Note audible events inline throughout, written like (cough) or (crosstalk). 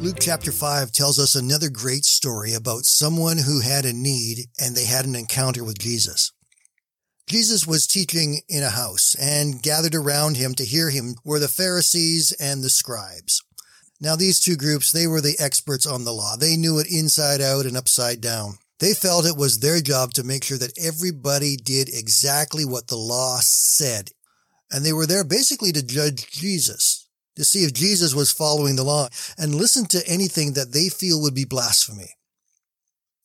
Luke chapter 5 tells us another great story about someone who had a need and they had an encounter with Jesus. Jesus was teaching in a house and gathered around him to hear him were the Pharisees and the scribes. Now these two groups, they were the experts on the law. They knew it inside out and upside down. They felt it was their job to make sure that everybody did exactly what the law said. And they were there basically to judge Jesus to see if Jesus was following the law and listen to anything that they feel would be blasphemy.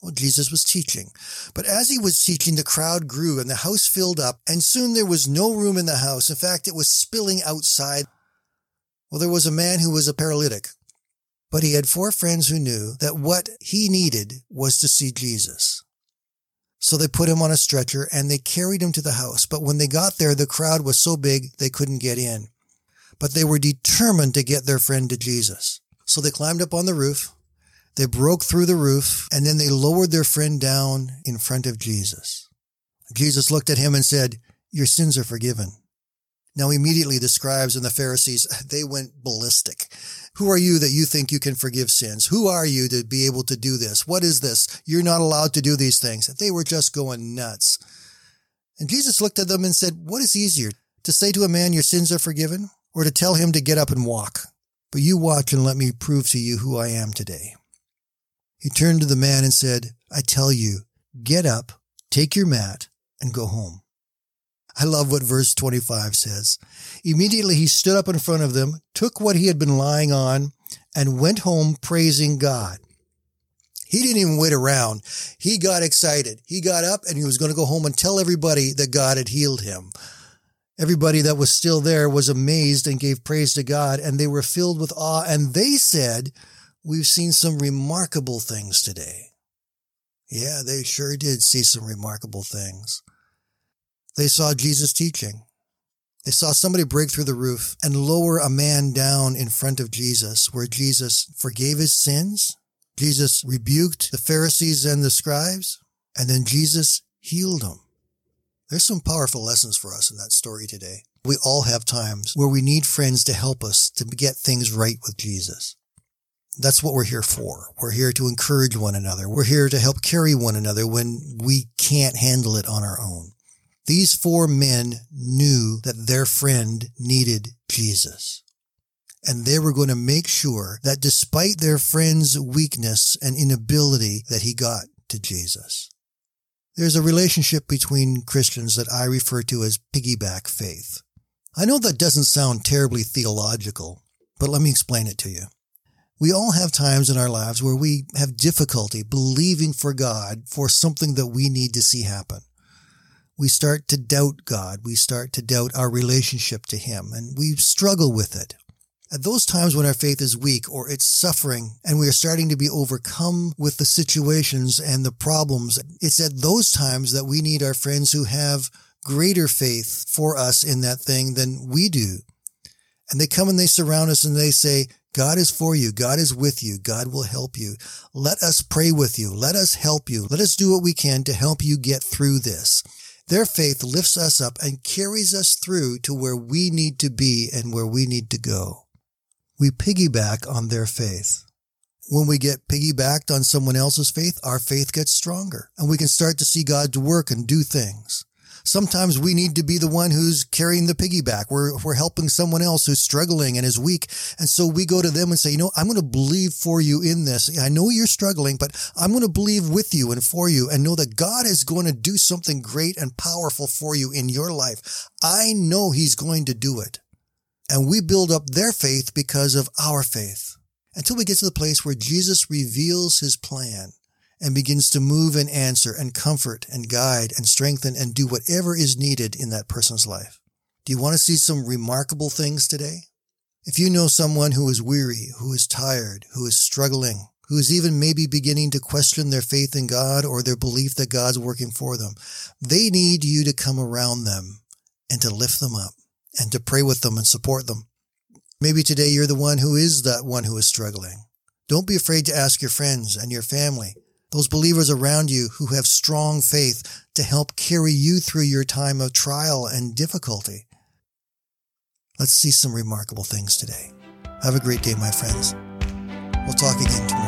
Well, Jesus was teaching. But as he was teaching, the crowd grew and the house filled up, and soon there was no room in the house. In fact, it was spilling outside. Well, there was a man who was a paralytic, but he had four friends who knew that what he needed was to see Jesus. So they put him on a stretcher and they carried him to the house. But when they got there, the crowd was so big they couldn't get in but they were determined to get their friend to Jesus. So they climbed up on the roof, they broke through the roof, and then they lowered their friend down in front of Jesus. Jesus looked at him and said, Your sins are forgiven. Now immediately the scribes and the Pharisees, (laughs) they went ballistic. Who are you that you think you can forgive sins? Who are you to be able to do this? What is this? You're not allowed to do these things. They were just going nuts. And Jesus looked at them and said, What is easier, to say to a man, Your sins are forgiven, or to tell him to get up and walk. But you watch and let me prove to you who I am today. He turned to the man and said, I tell you, get up, take your mat, and go home. I love what verse 25 says. Immediately he stood up in front of them, took what he had been lying on, and went home praising God. He didn't even wait around. He got excited. He got up and he was going to go home and tell everybody that God had healed him. Everybody that was still there was amazed and gave praise to God, and they were filled with awe. And they said, We've seen some remarkable things today. Yeah, they sure did see some remarkable things. They saw Jesus teaching. They saw somebody break through the roof and lower a man down in front of Jesus, where Jesus forgave his sins. Jesus rebuked the Pharisees and the scribes, and then Jesus healed them. There's some powerful lessons for us in that story today. We all have times where we need friends to help us to get things right with Jesus. That's what we're here for. We're here to encourage one another. We're here to help carry one another when we can't handle it on our own. These four men knew that their friend needed Jesus. And they were going to make sure that despite their friend's weakness and inability that he got to Jesus. There's a relationship between Christians that I refer to as piggyback faith. I know that doesn't sound terribly theological, but let me explain it to you. We all have times in our lives where we have difficulty believing for God for something that we need to see happen. We start to doubt God. We start to doubt our relationship to Him and we struggle with it. At those times when our faith is weak or it's suffering and we are starting to be overcome with the situations and the problems, it's at those times that we need our friends who have greater faith for us in that thing than we do. And they come and they surround us and they say, God is for you. God is with you. God will help you. Let us pray with you. Let us help you. Let us do what we can to help you get through this. Their faith lifts us up and carries us through to where we need to be and where we need to go we piggyback on their faith. When we get piggybacked on someone else's faith, our faith gets stronger and we can start to see God work and do things. Sometimes we need to be the one who's carrying the piggyback. We're, we're helping someone else who's struggling and is weak. And so we go to them and say, you know, I'm going to believe for you in this. I know you're struggling, but I'm going to believe with you and for you and know that God is going to do something great and powerful for you in your life. I know he's going to do it. And we build up their faith because of our faith until we get to the place where Jesus reveals his plan and begins to move and answer and comfort and guide and strengthen and do whatever is needed in that person's life. Do you want to see some remarkable things today? If you know someone who is weary, who is tired, who is struggling, who's even maybe beginning to question their faith in God or their belief that God's working for them. They need you to come around them and to lift them up and to pray with them and support them. Maybe today you're the one who is that one who is struggling. Don't be afraid to ask your friends and your family, those believers around you who have strong faith to help carry you through your time of trial and difficulty. Let's see some remarkable things today. Have a great day, my friends. We'll talk again tomorrow.